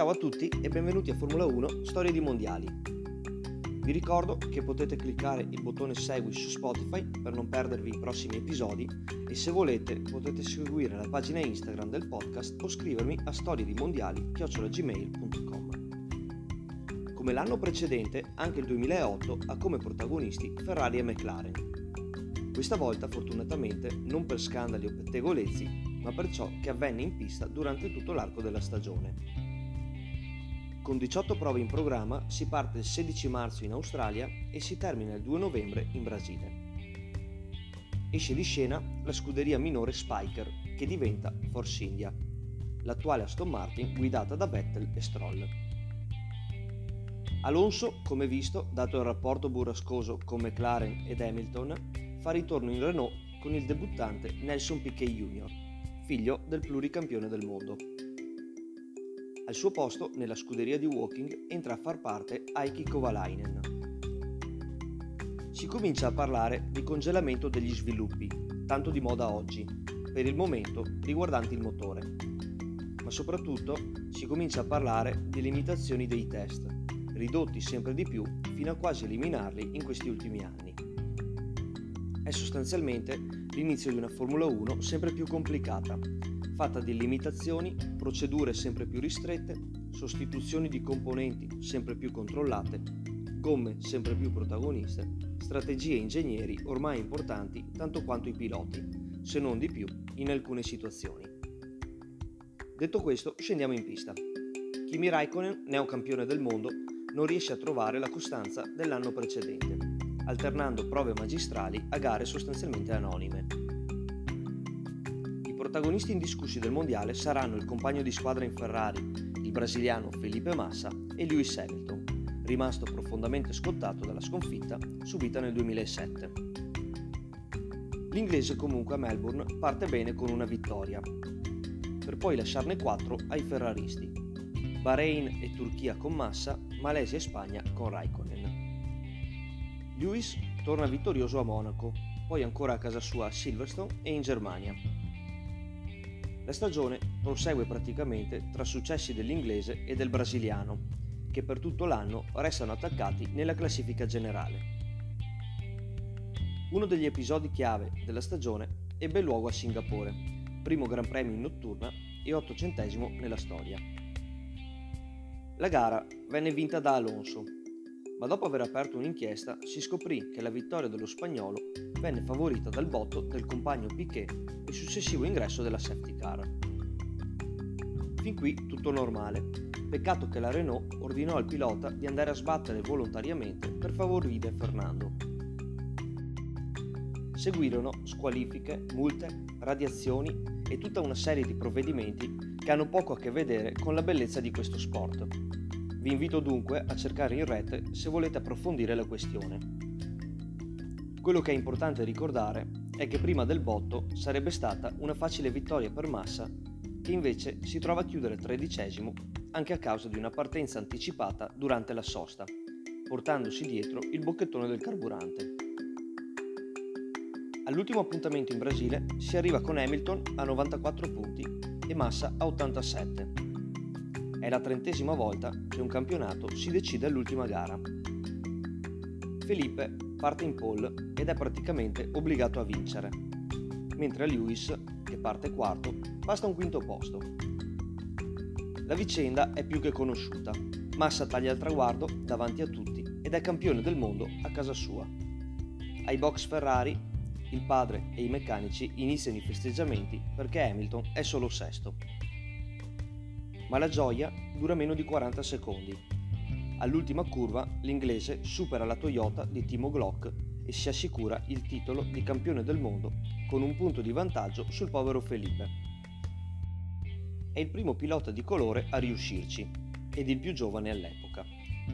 Ciao a tutti e benvenuti a Formula 1 Storie di Mondiali. Vi ricordo che potete cliccare il bottone segui su Spotify per non perdervi i prossimi episodi e se volete potete seguire la pagina Instagram del podcast o scrivermi a storiedimondiali.gmail.com Come l'anno precedente, anche il 2008 ha come protagonisti Ferrari e McLaren. Questa volta fortunatamente non per scandali o pettegolezzi, ma per ciò che avvenne in pista durante tutto l'arco della stagione. Con 18 prove in programma si parte il 16 marzo in Australia e si termina il 2 novembre in Brasile. Esce di scena la scuderia minore Spiker che diventa Force India, l'attuale Aston Martin guidata da Vettel e Stroll. Alonso, come visto, dato il rapporto burrascoso con McLaren ed Hamilton, fa ritorno in Renault con il debuttante Nelson Piquet Jr., figlio del pluricampione del mondo. Al suo posto, nella scuderia di Walking, entra a far parte Aiki Kovalainen. Si comincia a parlare di congelamento degli sviluppi, tanto di moda oggi, per il momento riguardanti il motore. Ma soprattutto si comincia a parlare di limitazioni dei test, ridotti sempre di più fino a quasi eliminarli in questi ultimi anni. È sostanzialmente l'inizio di una Formula 1 sempre più complicata, fatta di limitazioni, procedure sempre più ristrette, sostituzioni di componenti sempre più controllate, gomme sempre più protagoniste, strategie e ingegneri ormai importanti tanto quanto i piloti, se non di più in alcune situazioni. Detto questo, scendiamo in pista. Kimi Raikkonen, neocampione del mondo, non riesce a trovare la costanza dell'anno precedente, alternando prove magistrali a gare sostanzialmente anonime protagonisti indiscussi del mondiale saranno il compagno di squadra in Ferrari, il brasiliano Felipe Massa e Lewis Hamilton, rimasto profondamente scottato dalla sconfitta subita nel 2007. L'inglese comunque a Melbourne parte bene con una vittoria, per poi lasciarne quattro ai ferraristi. Bahrain e Turchia con Massa, Malesia e Spagna con Raikkonen. Lewis torna vittorioso a Monaco, poi ancora a casa sua a Silverstone e in Germania. La stagione prosegue praticamente tra successi dell'inglese e del brasiliano, che per tutto l'anno restano attaccati nella classifica generale. Uno degli episodi chiave della stagione ebbe luogo a Singapore, primo Gran Premio in notturna e ottocentesimo nella storia. La gara venne vinta da Alonso, ma dopo aver aperto un'inchiesta si scoprì che la vittoria dello spagnolo venne favorita dal botto del compagno Piquet e successivo ingresso della safety car. Fin qui tutto normale, peccato che la Renault ordinò al pilota di andare a sbattere volontariamente per favorire Fernando. Seguirono squalifiche, multe, radiazioni e tutta una serie di provvedimenti che hanno poco a che vedere con la bellezza di questo sport vi invito dunque a cercare in rete se volete approfondire la questione. Quello che è importante ricordare è che prima del botto sarebbe stata una facile vittoria per Massa, che invece si trova a chiudere tredicesimo anche a causa di una partenza anticipata durante la sosta, portandosi dietro il bocchettone del carburante. All'ultimo appuntamento in Brasile si arriva con Hamilton a 94 punti e Massa a 87 è la trentesima volta che un campionato si decide all'ultima gara. Felipe parte in pole ed è praticamente obbligato a vincere, mentre a Lewis, che parte quarto, basta un quinto posto. La vicenda è più che conosciuta. Massa taglia il traguardo davanti a tutti ed è campione del mondo a casa sua. Ai box Ferrari, il padre e i meccanici iniziano i festeggiamenti perché Hamilton è solo sesto ma la gioia dura meno di 40 secondi. All'ultima curva l'inglese supera la Toyota di Timo Glock e si assicura il titolo di campione del mondo con un punto di vantaggio sul povero Felipe. È il primo pilota di colore a riuscirci ed il più giovane all'epoca,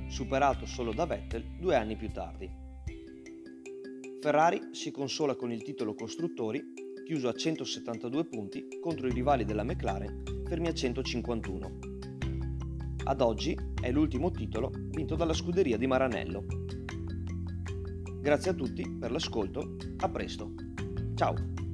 superato solo da Vettel due anni più tardi. Ferrari si consola con il titolo costruttori, chiuso a 172 punti contro i rivali della McLaren fermi a 151. Ad oggi è l'ultimo titolo vinto dalla scuderia di Maranello. Grazie a tutti per l'ascolto, a presto. Ciao!